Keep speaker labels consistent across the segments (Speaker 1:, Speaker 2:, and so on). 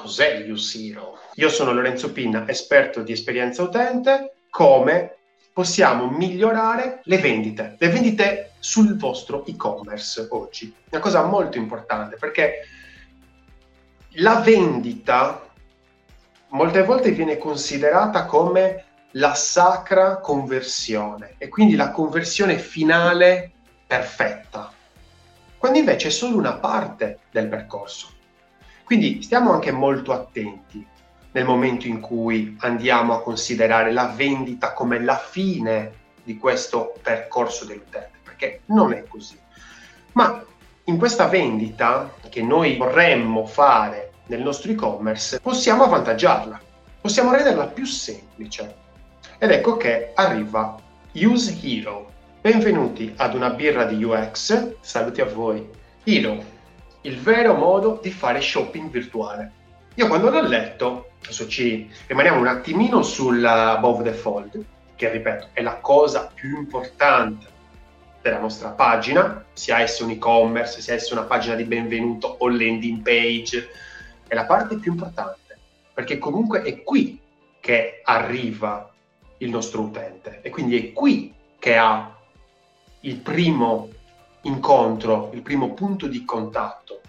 Speaker 1: cos'è l'U-Zero? Io sono Lorenzo Pinna, esperto di esperienza utente, come possiamo migliorare le vendite, le vendite sul vostro e-commerce oggi. Una cosa molto importante perché la vendita molte volte viene considerata come la sacra conversione e quindi la conversione finale perfetta, quando invece è solo una parte del percorso. Quindi stiamo anche molto attenti nel momento in cui andiamo a considerare la vendita come la fine di questo percorso dell'utente, perché non è così. Ma in questa vendita che noi vorremmo fare nel nostro e-commerce, possiamo avvantaggiarla, possiamo renderla più semplice. Ed ecco che arriva Use Hero. Benvenuti ad una birra di UX, saluti a voi. Hero, il vero modo di fare shopping virtuale. Io quando l'ho letto, adesso ci rimaniamo un attimino sul above the fold, che ripeto è la cosa più importante della nostra pagina, sia essa un e-commerce, sia essa una pagina di benvenuto o landing page, è la parte più importante, perché comunque è qui che arriva il nostro utente e quindi è qui che ha il primo incontro, il primo punto di contatto.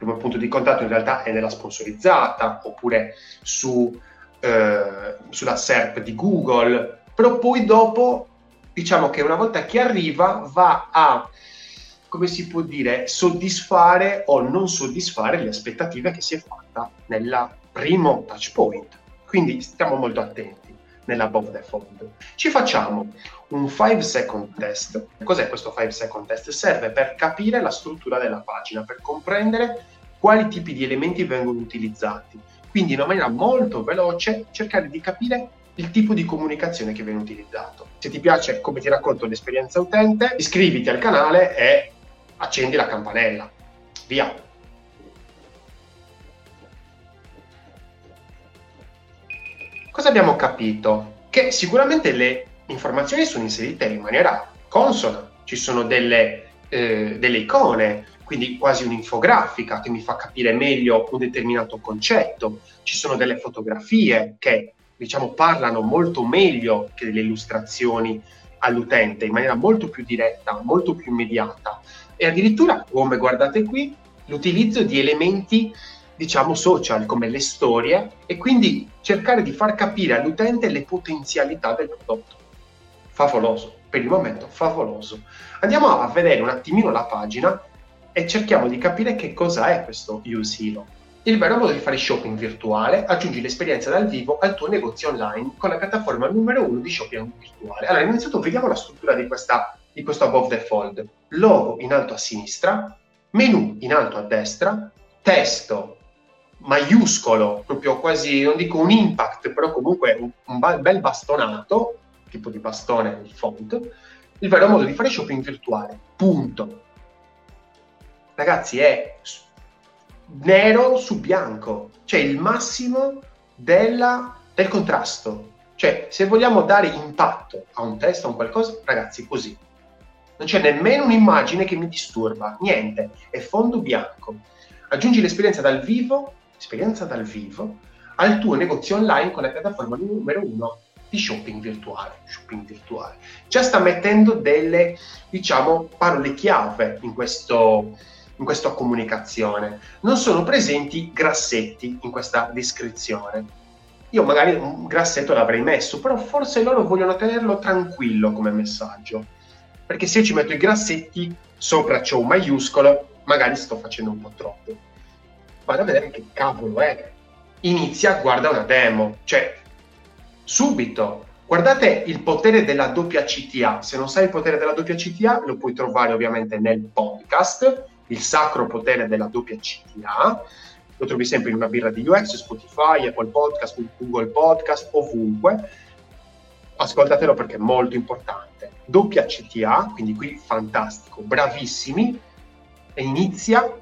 Speaker 1: Primo punto di contatto in realtà è nella sponsorizzata oppure su, eh, sulla SERP di Google, però poi dopo diciamo che una volta che arriva va a come si può dire, soddisfare o non soddisfare le aspettative che si è fatta nel primo touch point. Quindi stiamo molto attenti nell'above the fold. Ci facciamo un 5 second test. Cos'è questo 5 second test? Serve per capire la struttura della pagina, per comprendere quali tipi di elementi vengono utilizzati. Quindi in una maniera molto veloce cercare di capire il tipo di comunicazione che viene utilizzato. Se ti piace come ti racconto l'esperienza utente, iscriviti al canale e accendi la campanella. Via. Cosa abbiamo capito? Che sicuramente le informazioni sono inserite in maniera consona, ci sono delle, eh, delle icone, quindi quasi un'infografica che mi fa capire meglio un determinato concetto, ci sono delle fotografie che diciamo parlano molto meglio che delle illustrazioni all'utente in maniera molto più diretta, molto più immediata. E addirittura, come guardate qui, l'utilizzo di elementi diciamo social come le storie e quindi cercare di far capire all'utente le potenzialità del prodotto. Favoloso, per il momento favoloso. Andiamo a vedere un attimino la pagina e cerchiamo di capire che cosa è questo Hero. Il vero modo di fare shopping virtuale, aggiungi l'esperienza dal vivo al tuo negozio online con la piattaforma numero uno di shopping virtuale. Allora, innanzitutto vediamo la struttura di questa di questo above the fold. Logo in alto a sinistra, menu in alto a destra, testo maiuscolo, proprio quasi, non dico un impact, però comunque un, un bel bastonato, tipo di bastone il font, il vero modo di fare shopping virtuale. Punto. Ragazzi, è nero su bianco, cioè il massimo della, del contrasto. Cioè, se vogliamo dare impatto a un testo, a un qualcosa, ragazzi, così non c'è nemmeno un'immagine che mi disturba, niente, è fondo bianco. Aggiungi l'esperienza dal vivo, esperienza dal vivo, al tuo negozio online con la piattaforma numero uno di shopping virtuale. Shopping virtuale. Già sta mettendo delle, diciamo, parole chiave in, questo, in questa comunicazione. Non sono presenti grassetti in questa descrizione. Io magari un grassetto l'avrei messo, però forse loro vogliono tenerlo tranquillo come messaggio perché se io ci metto i grassetti sopra c'è un maiuscolo, magari sto facendo un po' troppo. Vado a vedere che cavolo è. Inizia, guarda una demo, cioè subito. Guardate il potere della doppia CTA. Se non sai il potere della doppia CTA, lo puoi trovare ovviamente nel podcast, il sacro potere della doppia CTA. Lo trovi sempre in una birra di UX, Spotify, Apple Podcast, Google Podcast, ovunque ascoltatelo perché è molto importante. Doppia CTA, quindi qui fantastico, bravissimi, e inizia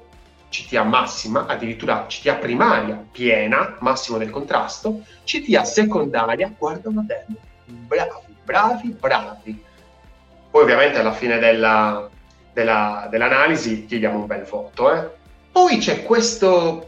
Speaker 1: CTA massima, addirittura CTA primaria piena, massimo del contrasto, CTA secondaria, guarda una demo, bravi, bravi, bravi. Poi ovviamente alla fine della, della, dell'analisi ti diamo un bel voto. Eh? Poi c'è questo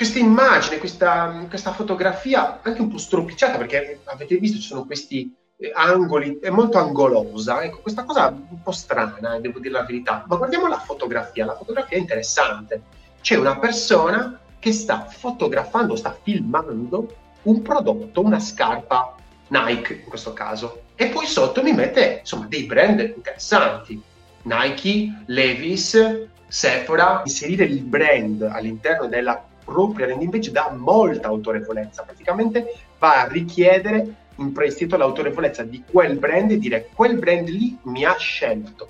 Speaker 1: questa immagine, questa, questa, fotografia anche un po' stropicciata, perché avete visto ci sono questi angoli, è molto angolosa, ecco, questa cosa un po' strana, eh, devo dire la verità, ma guardiamo la fotografia, la fotografia è interessante, c'è una persona che sta fotografando, sta filmando un prodotto, una scarpa Nike in questo caso, e poi sotto mi mette insomma dei brand interessanti, Nike, Levis, Sephora, inserire il brand all'interno della propria landing page dà molta autorevolezza, praticamente va a richiedere in prestito l'autorevolezza di quel brand e dire quel brand lì mi ha scelto.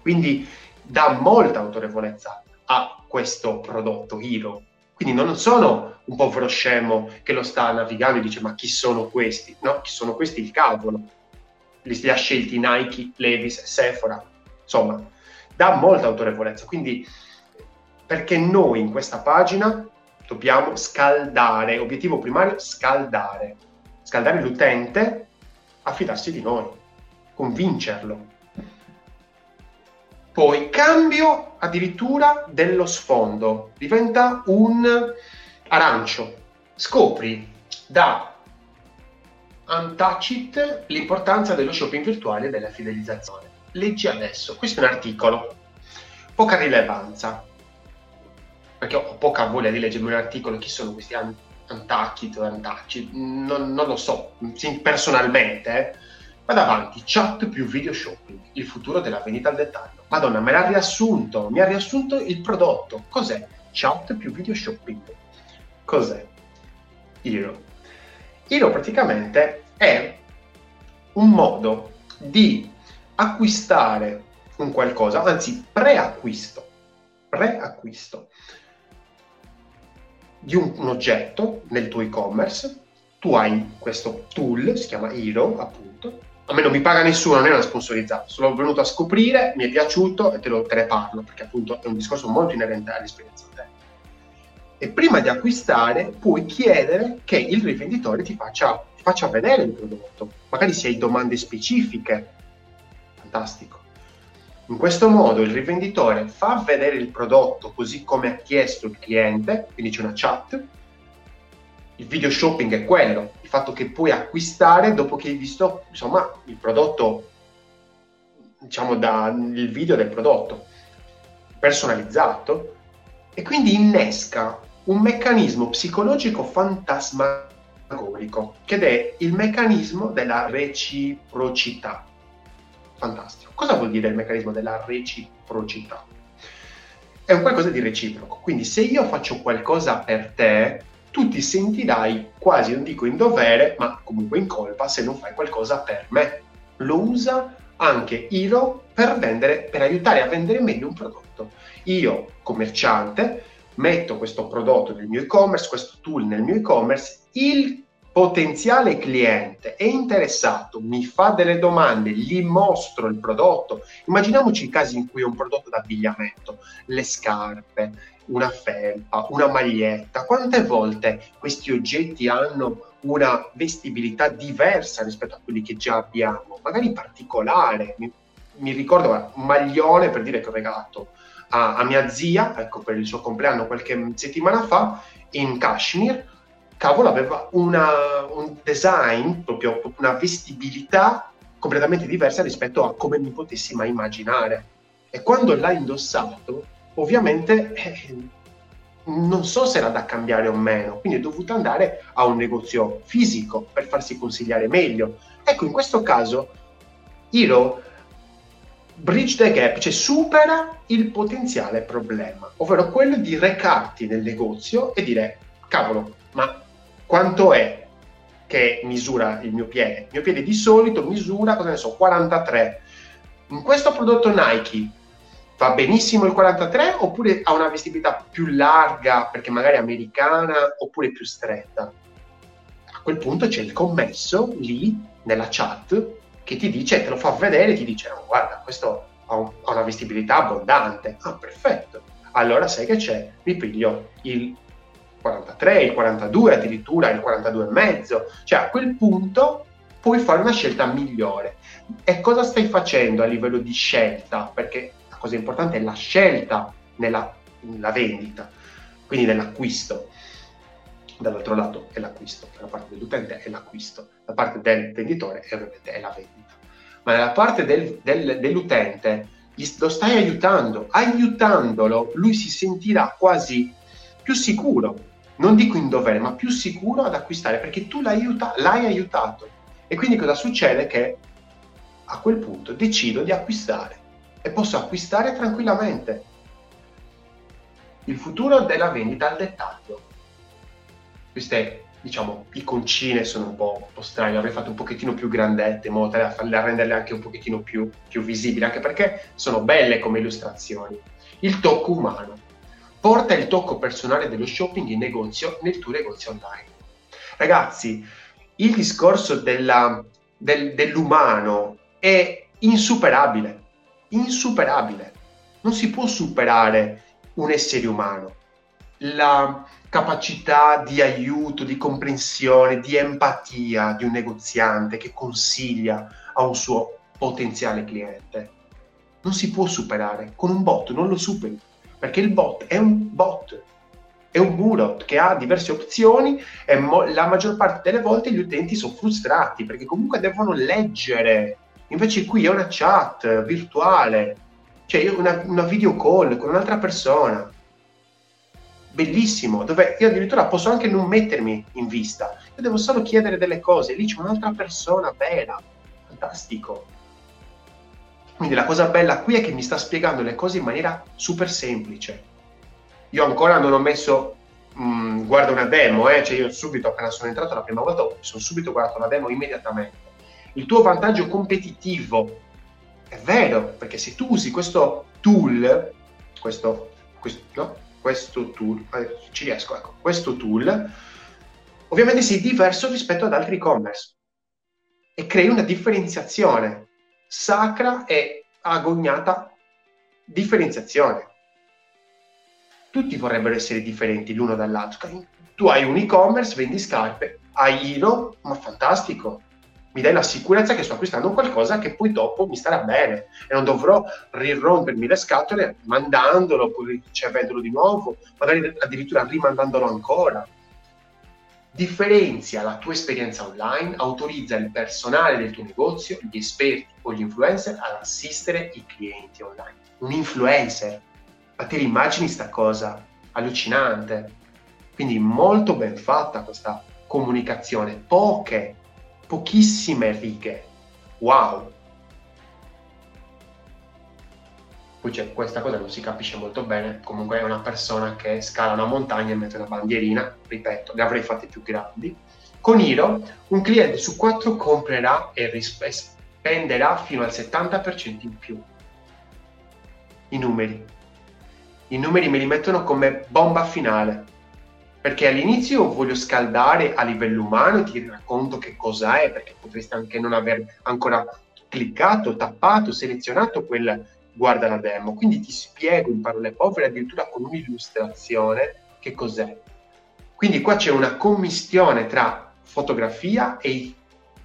Speaker 1: Quindi dà molta autorevolezza a questo prodotto Hero. Quindi non sono un povero scemo che lo sta navigando e dice ma chi sono questi? No, chi sono questi il cavolo. Li, ha scelti Nike, Levis, Sephora. Insomma, dà molta autorevolezza. Quindi perché noi in questa pagina dobbiamo scaldare, obiettivo primario, scaldare. Scaldare l'utente a fidarsi di noi, convincerlo. Poi cambio addirittura dello sfondo, diventa un arancio. Scopri da Untouched l'importanza dello shopping virtuale e della fidelizzazione. Leggi adesso, questo è un articolo, poca rilevanza, perché ho poca voglia di leggermi un articolo, chi sono questi O Untouched, non, non, lo so, personalmente, eh. Vado avanti, chat più video shopping, il futuro della vendita al dettaglio. Madonna, me l'ha riassunto, mi ha riassunto il prodotto. Cos'è? Chat più video shopping. Cos'è? Hero. Hero praticamente è un modo di acquistare un qualcosa, anzi preacquisto, preacquisto di un, un oggetto nel tuo e-commerce, tu hai questo tool, si chiama Hero appunto, a me non mi paga nessuno, non è una sponsorizzata, sono venuto a scoprire, mi è piaciuto e te, lo, te ne parlo, perché appunto è un discorso molto inerente all'esperienza te. E prima di acquistare puoi chiedere che il rivenditore ti faccia, ti faccia vedere il prodotto, magari se hai domande specifiche, fantastico. In questo modo il rivenditore fa vedere il prodotto così come ha chiesto il cliente, quindi c'è una chat. Il video shopping è quello, il fatto che puoi acquistare dopo che hai visto insomma, il prodotto, diciamo dal video del prodotto personalizzato e quindi innesca un meccanismo psicologico fantasmagorico, che è il meccanismo della reciprocità fantastico. Cosa vuol dire il meccanismo della reciprocità? È un qualcosa di reciproco, quindi se io faccio qualcosa per te, tu ti sentirai quasi, non dico in dovere, ma comunque in colpa se non fai qualcosa per me. Lo usa anche Iro per, vendere, per aiutare a vendere meglio un prodotto. Io, commerciante, metto questo prodotto nel mio e-commerce, questo tool nel mio e-commerce, il potenziale cliente è interessato, mi fa delle domande, gli mostro il prodotto. Immaginiamoci i casi in cui un prodotto d'abbigliamento, le scarpe, una felpa, una maglietta. Quante volte questi oggetti hanno una vestibilità diversa rispetto a quelli che già abbiamo, magari particolare. Mi, mi ricordo un maglione per dire che ho regalato a, a mia zia, ecco per il suo compleanno qualche settimana fa, in cashmere cavolo, aveva una, un design, proprio una vestibilità completamente diversa rispetto a come mi potessi mai immaginare. E quando l'ha indossato, ovviamente eh, non so se era da cambiare o meno, quindi è dovuto andare a un negozio fisico per farsi consigliare meglio. Ecco, in questo caso, Hiro bridge the gap, cioè supera il potenziale problema, ovvero quello di recarti nel negozio e dire, cavolo, ma quanto è che misura il mio piede? Il mio piede di solito misura, cosa ne so, 43. In questo prodotto Nike va benissimo il 43 oppure ha una vestibilità più larga perché magari americana oppure più stretta? A quel punto c'è il commesso lì nella chat che ti dice, te lo fa vedere ti dice, oh, guarda, questo ha, un, ha una vestibilità abbondante. Ah, perfetto. Allora sai che c'è? Mi piglio il 43, il 42 addirittura, il 42 e mezzo. Cioè a quel punto puoi fare una scelta migliore. E cosa stai facendo a livello di scelta? Perché la cosa importante è la scelta nella, nella vendita, quindi nell'acquisto. dall'altro lato è l'acquisto, dalla parte dell'utente è l'acquisto, da parte del venditore è ovviamente è la vendita. Ma nella parte del, del, dell'utente lo stai aiutando, aiutandolo lui si sentirà quasi più sicuro, non dico in dovere, ma più sicuro ad acquistare perché tu l'hai, l'hai aiutato. E quindi cosa succede? Che a quel punto decido di acquistare e posso acquistare tranquillamente. Il futuro della vendita al dettaglio queste diciamo iconcine sono un po', un po' strane, avrei fatto un pochettino più grandette in modo tale da farle a renderle anche un pochettino più, più visibili, anche perché sono belle come illustrazioni. Il tocco umano. Porta il tocco personale dello shopping in negozio nel tuo negozio online. Ragazzi, il discorso della, del, dell'umano è insuperabile, insuperabile. Non si può superare un essere umano. La, capacità di aiuto, di comprensione, di empatia di un negoziante che consiglia a un suo potenziale cliente. Non si può superare con un bot, non lo superi, perché il bot è un bot, è un burot che ha diverse opzioni e mo- la maggior parte delle volte gli utenti sono frustrati perché comunque devono leggere. Invece qui è una chat virtuale, cioè una, una video call con un'altra persona bellissimo, dove io addirittura posso anche non mettermi in vista, io devo solo chiedere delle cose, lì c'è un'altra persona vera, fantastico. Quindi la cosa bella qui è che mi sta spiegando le cose in maniera super semplice. Io ancora non ho messo, mh, mm, guarda una demo, eh, cioè io subito appena sono entrato la prima volta, sono subito guardato la demo immediatamente. Il tuo vantaggio competitivo è vero, perché se tu usi questo tool, questo, questo no? questo tool, eh, ci riesco, ecco, questo tool, ovviamente sei diverso rispetto ad altri e-commerce e crei una differenziazione sacra e agognata differenziazione. Tutti vorrebbero essere differenti l'uno dall'altro. Tu hai un e-commerce, vendi scarpe, hai Iro, ma fantastico, mi dai la sicurezza che sto acquistando qualcosa che poi dopo mi starà bene e non dovrò rirompermi le scatole mandandolo, poi ricevendolo di nuovo, magari addirittura rimandandolo ancora. Differenzia la tua esperienza online, autorizza il personale del tuo negozio, gli esperti o gli influencer ad assistere i clienti online. Un influencer, ma te immagini sta cosa allucinante. Quindi molto ben fatta questa comunicazione, poche pochissime righe. Wow! Poi c'è questa cosa non si capisce molto bene, comunque è una persona che scala una montagna e mette una bandierina, ripeto, ne avrei fatte più grandi. Con Iro un cliente su quattro comprerà e risp- spenderà fino al 70% in più. I numeri. I numeri me li mettono come bomba finale perché all'inizio voglio scaldare a livello umano e ti racconto che cosa è, perché potresti anche non aver ancora cliccato, tappato, selezionato quel guarda la demo. Quindi ti spiego in parole povere, addirittura con un'illustrazione, che cos'è. Quindi qua c'è una commistione tra fotografia e,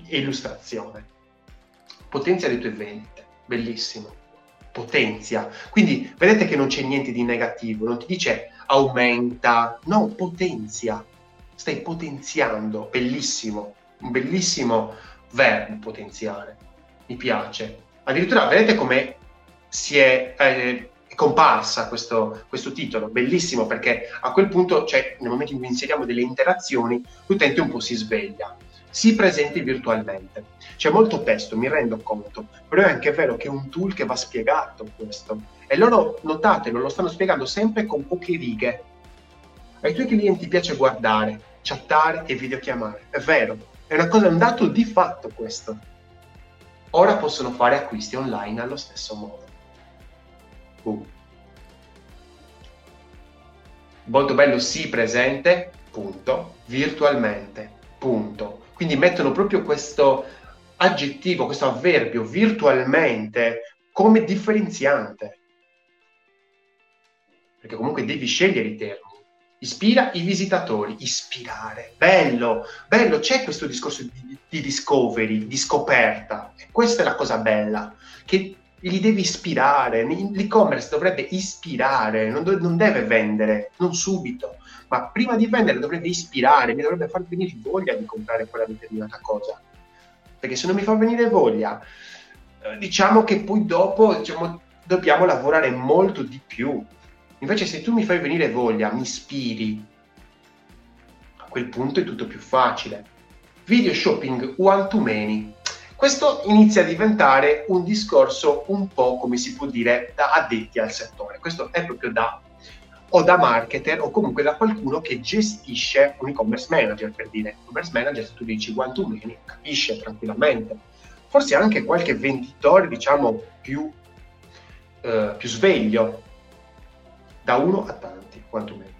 Speaker 1: illustrazione. Potenzia le tue vendite, bellissimo. Potenzia. Quindi vedete che non c'è niente di negativo, non ti dice aumenta, no, potenzia. Stai potenziando, bellissimo, un bellissimo verbo potenziare. Mi piace. Addirittura vedete come si è eh, comparsa questo, questo, titolo, bellissimo perché a quel punto, cioè nel momento in cui inseriamo delle interazioni, l'utente un po' si sveglia, si presenti virtualmente. C'è molto testo, mi rendo conto, però è anche vero che è un tool che va spiegato questo. E loro, notatelo, lo stanno spiegando sempre con poche righe. Ai tuoi clienti piace guardare, chattare e videochiamare. È vero, è una cosa, un dato di fatto questo. Ora possono fare acquisti online allo stesso modo. Uh. Molto bello, sì, presente, punto, virtualmente, punto. Quindi mettono proprio questo aggettivo, questo avverbio virtualmente come differenziante. Perché comunque devi scegliere i termini. Ispira i visitatori, ispirare, bello, bello, c'è questo discorso di, di discovery, di scoperta, e questa è la cosa bella, che li devi ispirare, l'e-commerce dovrebbe ispirare, non, do- non, deve vendere, non subito, ma prima di vendere dovrebbe ispirare, mi dovrebbe far venire voglia di comprare quella determinata cosa, perché se non mi fa venire voglia, eh, diciamo che poi dopo diciamo, dobbiamo lavorare molto di più. Invece se tu mi fai venire voglia, mi ispiri, a quel punto è tutto più facile. Video shopping one to many questo inizia a diventare un discorso un po' come si può dire da addetti al settore. Questo è proprio da o da marketer o comunque da qualcuno che gestisce un e-commerce manager per dire. E-commerce manager se tu dici quanto meno capisce tranquillamente. Forse anche qualche venditore diciamo più, eh, più sveglio da uno a tanti quantomeno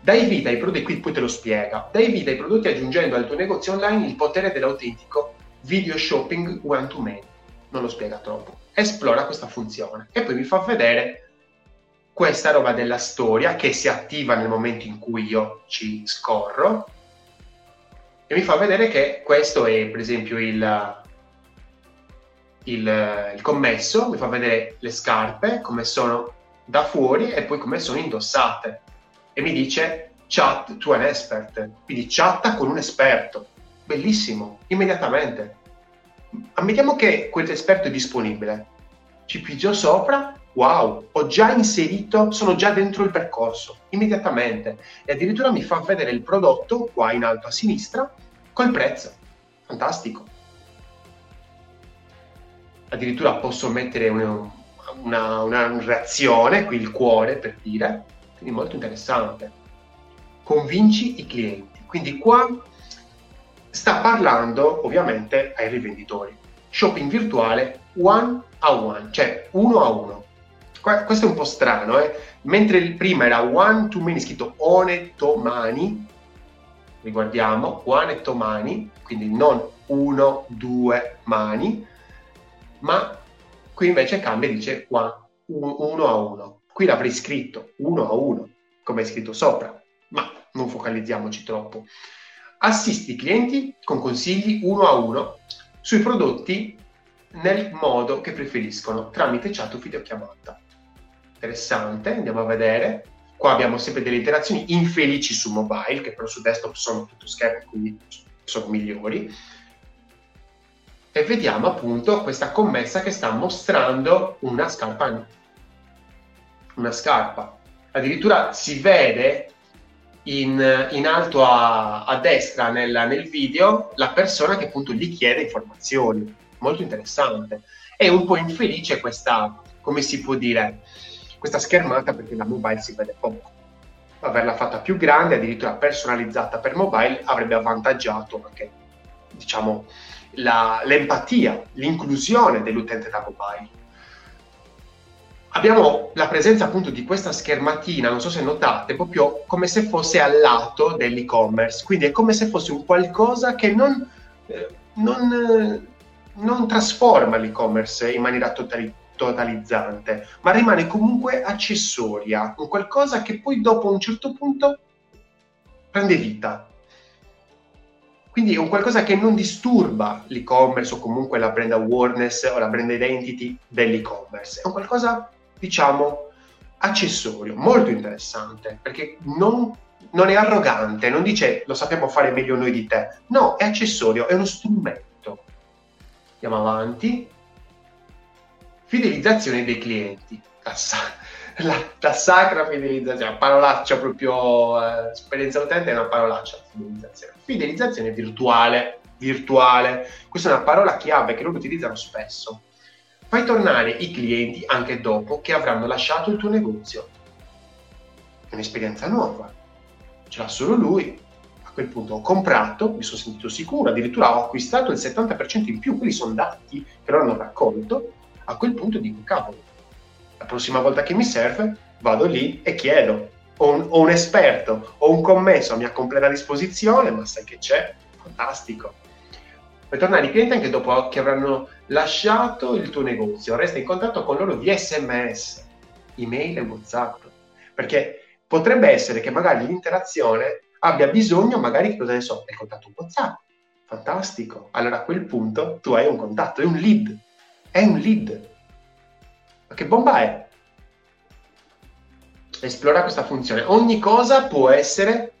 Speaker 1: dai vita ai prodotti qui poi te lo spiega. Dai vita ai prodotti aggiungendo al tuo negozio online il potere dell'autentico video shopping one to many. Non lo spiega troppo. Esplora questa funzione e poi mi fa vedere questa roba della storia che si attiva nel momento in cui io ci scorro. E mi fa vedere che questo è per esempio il, il, il commesso, mi fa vedere le scarpe come sono da fuori e poi come sono indossate. E mi dice chat to an expert, quindi chatta con un esperto bellissimo, immediatamente. Ammettiamo che quell'esperto è disponibile. Ci pigio sopra, wow, ho già inserito, sono già dentro il percorso, immediatamente. E addirittura mi fa vedere il prodotto qua in alto a sinistra col prezzo. Fantastico. Addirittura posso mettere una, una, una reazione, qui il cuore per dire, quindi molto interessante. Convinci i clienti. Quindi qua sta parlando ovviamente ai rivenditori. Shopping virtuale one a one, cioè uno a uno. Questo è un po' strano, eh? mentre prima era one to many, scritto one to mani, riguardiamo, one to mani, quindi non uno, due mani, ma qui invece cambia e dice one, uno a uno. Qui l'avrei scritto uno a uno, come è scritto sopra, ma non focalizziamoci troppo assisti i clienti con consigli uno a uno sui prodotti nel modo che preferiscono tramite chat o videochiamata. Interessante, andiamo a vedere. Qua abbiamo sempre delle interazioni infelici su mobile, che però su desktop sono tutto schermo, quindi sono migliori. E vediamo appunto questa commessa che sta mostrando una scarpa. Una scarpa. Addirittura si vede in, in alto a, a destra nel, nel, video la persona che appunto gli chiede informazioni. Molto interessante. È un po' infelice questa, come si può dire, questa schermata perché la mobile si vede poco. Averla fatta più grande, addirittura personalizzata per mobile, avrebbe avvantaggiato anche, diciamo, la, l'empatia, l'inclusione dell'utente da mobile abbiamo la presenza appunto di questa schermatina, non so se notate, proprio come se fosse al lato dell'e-commerce, quindi è come se fosse un qualcosa che non, eh, non, eh, non trasforma l'e-commerce in maniera totali- totalizzante, ma rimane comunque accessoria, un qualcosa che poi dopo un certo punto prende vita. Quindi è un qualcosa che non disturba l'e-commerce o comunque la brand awareness o la brand identity dell'e-commerce, è un qualcosa diciamo, accessorio, molto interessante, perché non, non, è arrogante, non dice lo sappiamo fare meglio noi di te, no, è accessorio, è uno strumento. Andiamo avanti. Fidelizzazione dei clienti. La, la, la sacra fidelizzazione, parolaccia proprio, eh, esperienza utente è una parolaccia, fidelizzazione. Fidelizzazione virtuale, virtuale. Questa è una parola chiave che loro utilizzano spesso Fai tornare i clienti anche dopo che avranno lasciato il tuo negozio. È un'esperienza nuova. Ce l'ha solo lui. A quel punto ho comprato, mi sono sentito sicuro, addirittura ho acquistato il 70% in più, quelli sono dati che loro hanno raccolto. A quel punto dico, cavolo, la prossima volta che mi serve vado lì e chiedo. Ho un, ho un esperto, ho un commesso a mia completa disposizione, ma sai che c'è? Fantastico per tornare i clienti anche dopo che avranno lasciato il tuo negozio. Resta in contatto con loro via sms, email e whatsapp. Perché potrebbe essere che magari l'interazione abbia bisogno magari, cosa ne so, del contatto whatsapp. Fantastico. Allora a quel punto tu hai un contatto, è un lead. È un lead. Ma che bomba è? Esplora questa funzione. Ogni cosa può essere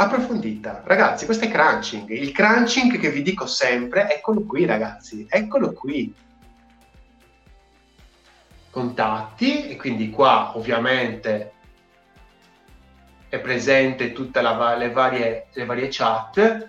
Speaker 1: approfondita. Ragazzi, questo è crunching. Il crunching che vi dico sempre, eccolo qui, ragazzi, eccolo qui. Contatti, e quindi qua ovviamente è presente tutte le varie, le varie chat.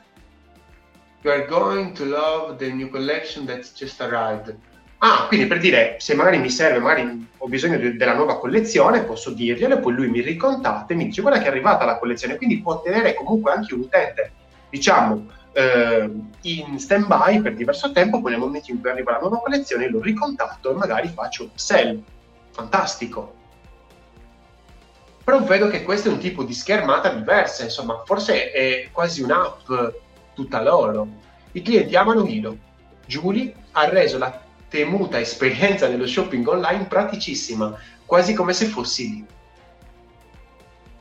Speaker 1: You are going to love the new collection that's just arrived. Ah, quindi per dire, se magari mi serve, magari ho bisogno de- della nuova collezione, posso dirglielo e poi lui mi ricontatta e mi dice guarda che è arrivata la collezione, quindi può tenere comunque anche un utente, diciamo, eh, in stand-by per diverso tempo, poi nel momento in cui arriva la nuova collezione lo ricontatto e magari faccio sell. Fantastico. Però vedo che questo è un tipo di schermata diversa, insomma, forse è quasi un'app tutta loro. I clienti amano Hilo. Julie ha reso la temuta esperienza dello shopping online praticissima, quasi come se fossi lì.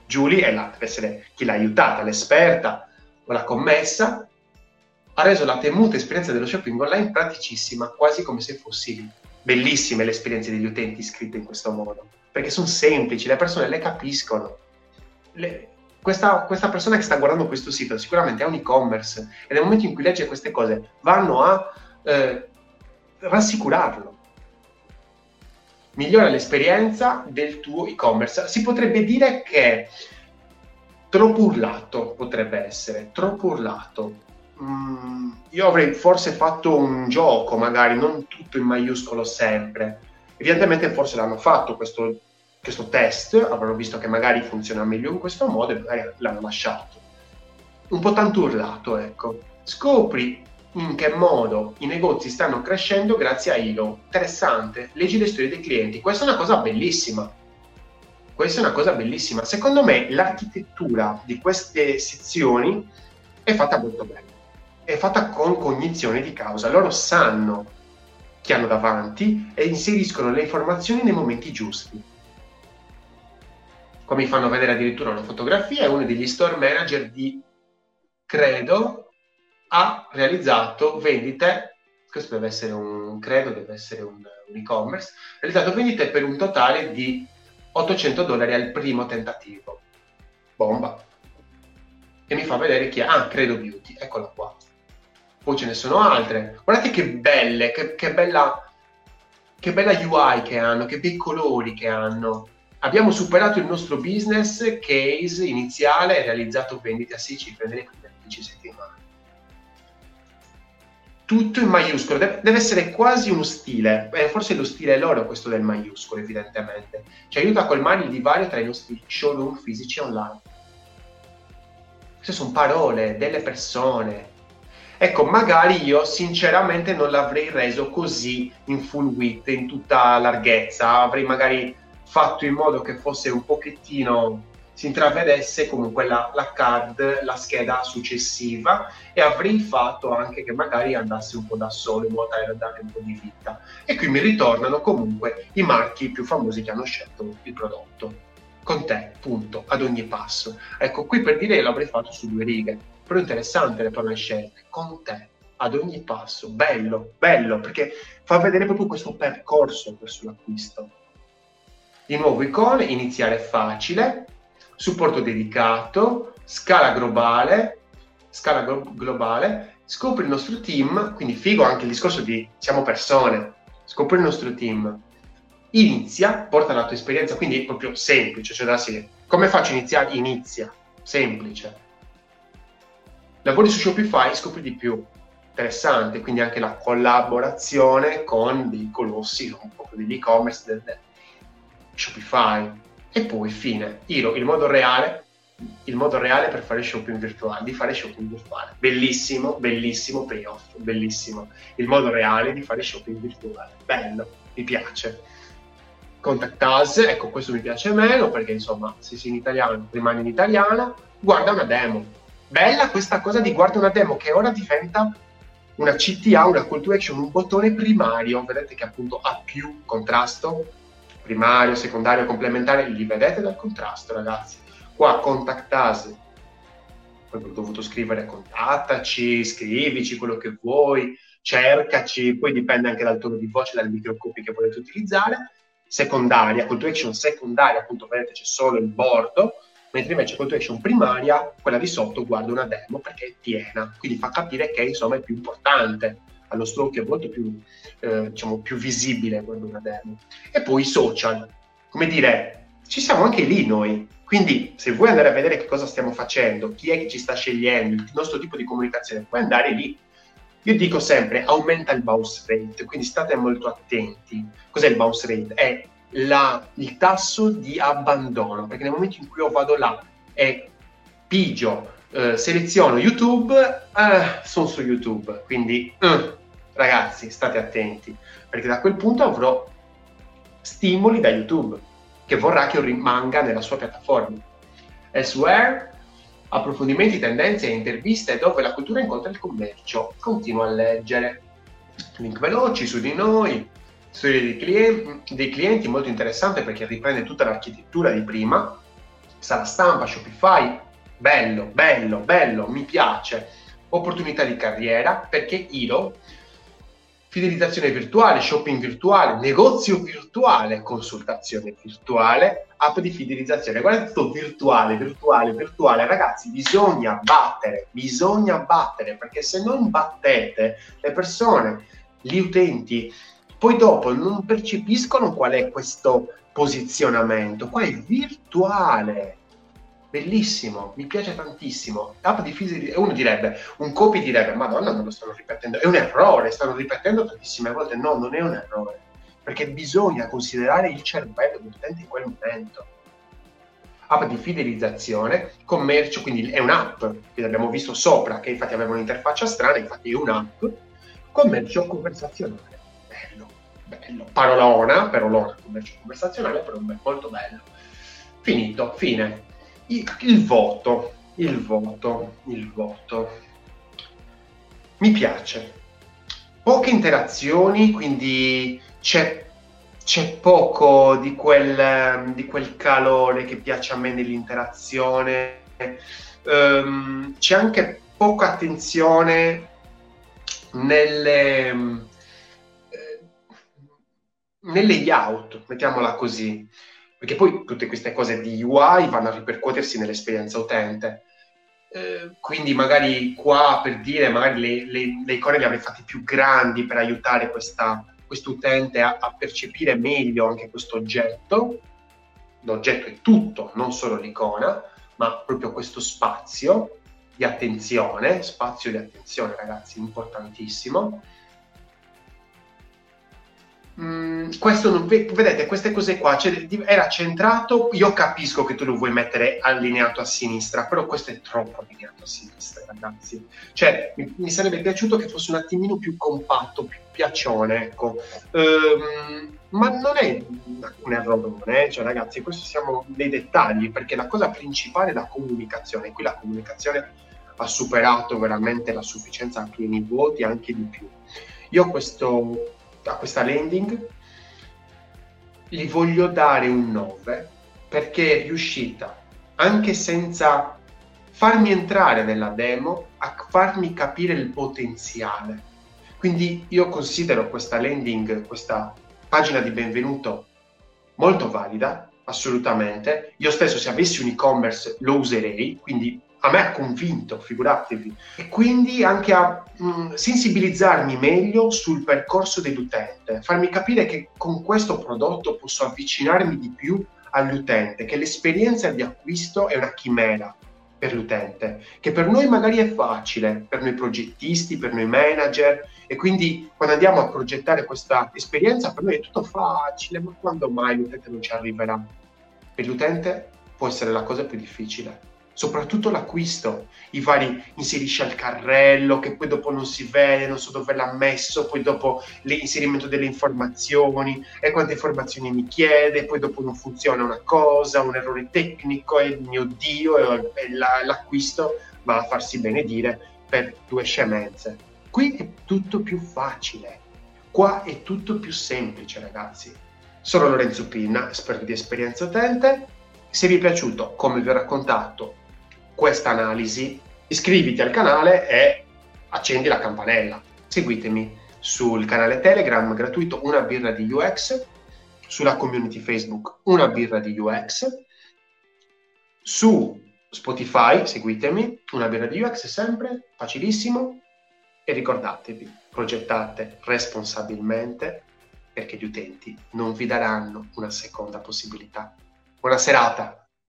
Speaker 1: Julie è essere chi l'ha aiutata, l'esperta o la commessa, ha reso la temuta esperienza dello shopping online praticissima, quasi come se fossi lì. Bellissime le esperienze degli utenti scritte in questo modo, perché sono semplici, le persone le capiscono. Le, questa, questa, persona che sta guardando questo sito sicuramente è un e-commerce e nel momento in cui legge queste cose vanno a eh, rassicurarlo. Migliora l'esperienza del tuo e-commerce. Si potrebbe dire che troppo urlato potrebbe essere, troppo urlato. Mm, io avrei forse fatto un gioco, magari non tutto in maiuscolo sempre. Evidentemente forse l'hanno fatto questo, questo test, avranno visto che magari funziona meglio in questo modo e magari l'hanno lasciato. Un po' tanto urlato, ecco. Scopri in che modo i negozi stanno crescendo grazie a Ilo. Interessante, leggi le storie dei clienti. Questa è una cosa bellissima. Questa è una cosa bellissima. Secondo me l'architettura di queste sezioni è fatta molto bene. È fatta con cognizione di causa. Loro sanno che hanno davanti e inseriscono le informazioni nei momenti giusti. Come mi fanno vedere addirittura una fotografia, è uno degli store manager di, credo, ha realizzato vendite, questo deve essere un, credo deve essere un, un e-commerce, ha realizzato vendite per un totale di 800 dollari al primo tentativo. Bomba. E mi fa vedere chi è. Ah, Credo Beauty, eccola qua. Poi ce ne sono altre. Guardate che belle, che, che bella che bella UI che hanno, che bei colori che hanno. Abbiamo superato il nostro business case iniziale realizzato vendite a 6 cifre nelle prime 15 settimane tutto in maiuscolo, deve, essere quasi uno stile, eh, forse lo stile è loro questo del maiuscolo evidentemente, ci aiuta a colmare il divario tra i nostri showroom fisici e online. Queste sono parole delle persone. Ecco, magari io sinceramente non l'avrei reso così in full width, in tutta larghezza, avrei magari fatto in modo che fosse un pochettino si intravedesse comunque la, la, card, la scheda successiva e avrei fatto anche che magari andasse un po' da solo in modo tale da dare un po' di vita. E qui mi ritornano comunque i marchi più famosi che hanno scelto il prodotto. Con te, punto, ad ogni passo. Ecco, qui per dire l'avrei fatto su due righe, però interessante le parole scelte. Con te, ad ogni passo, bello, bello, perché fa vedere proprio questo percorso verso l'acquisto. Di nuovo icone, iniziare facile, supporto dedicato, scala globale, scala glo- globale, scopri il nostro team, quindi figo anche il discorso di siamo persone, scopri il nostro team, inizia, porta la tua esperienza, quindi è proprio semplice, cioè da sé. Come faccio a iniziare? Inizia, semplice. Lavori su Shopify, scopri di più, interessante, quindi anche la collaborazione con dei colossi, un po' degli e-commerce del, del Shopify, e poi fine, Iro, il modo reale, il modo reale per fare shopping virtuale, di fare shopping virtuale. Bellissimo, bellissimo payoff, bellissimo. Il modo reale di fare shopping virtuale. Bello, mi piace. Contact us, ecco questo mi piace meno perché insomma se sei in italiano rimane in italiano, guarda una demo. Bella questa cosa di guarda una demo che ora diventa una CTA, una call to action, un bottone primario, vedete che appunto ha più contrasto, primario, secondario, complementare, li vedete dal contrasto, ragazzi. Qua contact us, poi ho dovuto scrivere contattaci, scrivici quello che vuoi, cercaci, poi dipende anche dal tono di voce, dal microcopy che volete utilizzare. secondaria, call to action secondaria, appunto vedete c'è solo il bordo, mentre invece call to action primaria, quella di sotto guarda una demo perché è piena, quindi fa capire che insomma è più importante, allo stroke è molto più, eh, diciamo, più visibile una demo. E poi i social, come dire, ci siamo anche lì noi, quindi se vuoi andare a vedere che cosa stiamo facendo, chi è che ci sta scegliendo, il nostro tipo di comunicazione, puoi andare lì. Io dico sempre aumenta il bounce rate, quindi state molto attenti. Cos'è il bounce rate? È la, il tasso di abbandono, perché nel momento in cui io vado là e pigio, eh, seleziono YouTube, eh, sono su YouTube, quindi eh, ragazzi state attenti, perché da quel punto avrò stimoli da YouTube che vorrà che io rimanga nella sua piattaforma. Elsewhere, approfondimenti, tendenze e interviste dove la cultura incontra il commercio. Continua a leggere. Link veloci su di noi, storie dei clienti, dei clienti molto interessante perché riprende tutta l'architettura di prima. Sala stampa, Shopify, bello, bello, bello, mi piace. Opportunità di carriera perché Iro fidelizzazione virtuale, shopping virtuale, negozio virtuale, consultazione virtuale, app di fidelizzazione. Guardate tutto virtuale, virtuale, virtuale. Ragazzi, bisogna battere, bisogna battere, perché se non battete le persone, gli utenti, poi dopo non percepiscono qual è questo posizionamento. Qua è virtuale bellissimo, mi piace tantissimo. App di fisica, uno direbbe, un copy direbbe, madonna, non lo stanno ripetendo, è un errore, stanno ripetendo tantissime volte. No, non è un errore, perché bisogna considerare il cervello dell'utente in quel momento. App di fidelizzazione, commercio, quindi è un'app che abbiamo visto sopra, che infatti aveva un'interfaccia strana, infatti è un'app, commercio conversazionale. Bello, bello. Parolona, parolona, commercio conversazionale, però molto bello. Finito, fine il, voto, il voto, il voto. Mi piace. Poche interazioni, quindi c'è, c'è poco di quel, di quel, calore che piace a me nell'interazione. Um, c'è anche poca attenzione nelle, eh, nel layout, mettiamola così perché poi tutte queste cose di UI vanno a ripercuotersi nell'esperienza utente. Eh, quindi magari qua per dire, magari le, le, le, icone le avrei fatte più grandi per aiutare questa, quest'utente a, a percepire meglio anche questo oggetto. L'oggetto è tutto, non solo l'icona, ma proprio questo spazio di attenzione, spazio di attenzione ragazzi, importantissimo Mm, questo non, vedete, queste cose qua cioè, era centrato. Io capisco che tu lo vuoi mettere allineato a sinistra, però questo è troppo allineato a sinistra, ragazzi. Cioè, mi, mi sarebbe piaciuto che fosse un attimino più compatto, più piacione, ecco. Um, ma non è un errore, eh? cioè, ragazzi, questo siamo nei dettagli, perché la cosa principale è la comunicazione. Qui la comunicazione ha superato veramente la sufficienza anche nei voti, anche di più. Io questo a questa landing, gli voglio dare un 9 perché è riuscita, anche senza farmi entrare nella demo, a farmi capire il potenziale. Quindi io considero questa landing, questa pagina di benvenuto molto valida, assolutamente. Io stesso se avessi un e-commerce lo userei, quindi a me ha convinto, figuratevi, e quindi anche a mh, mm, sensibilizzarmi meglio sul percorso dell'utente, farmi capire che con questo prodotto posso avvicinarmi di più all'utente, che l'esperienza di acquisto è una chimera per l'utente, che per noi magari è facile, per noi progettisti, per noi manager, e quindi quando andiamo a progettare questa esperienza per noi è tutto facile, ma quando mai l'utente non ci arriverà? Per l'utente può essere la cosa più difficile soprattutto l'acquisto, i vari inserisci al carrello che poi dopo non si vede, non so dove l'ha messo, poi dopo l'inserimento delle informazioni e quante informazioni mi chiede, poi dopo non funziona una cosa, un errore tecnico e mio Dio, e, e la, l'acquisto va a farsi benedire per due scemenze. Qui è tutto più facile, qua è tutto più semplice ragazzi. Sono Lorenzo Pinna, esperto di esperienza utente. Se vi è piaciuto, come vi ho raccontato, questa analisi, iscriviti al canale e accendi la campanella. Seguitemi sul canale Telegram gratuito Una birra di UX sulla community Facebook Una birra di UX, su Spotify, seguitemi, Una birra di UX sempre, facilissimo, e ricordatevi, progettate responsabilmente perché gli utenti non vi daranno una seconda possibilità. Buona serata!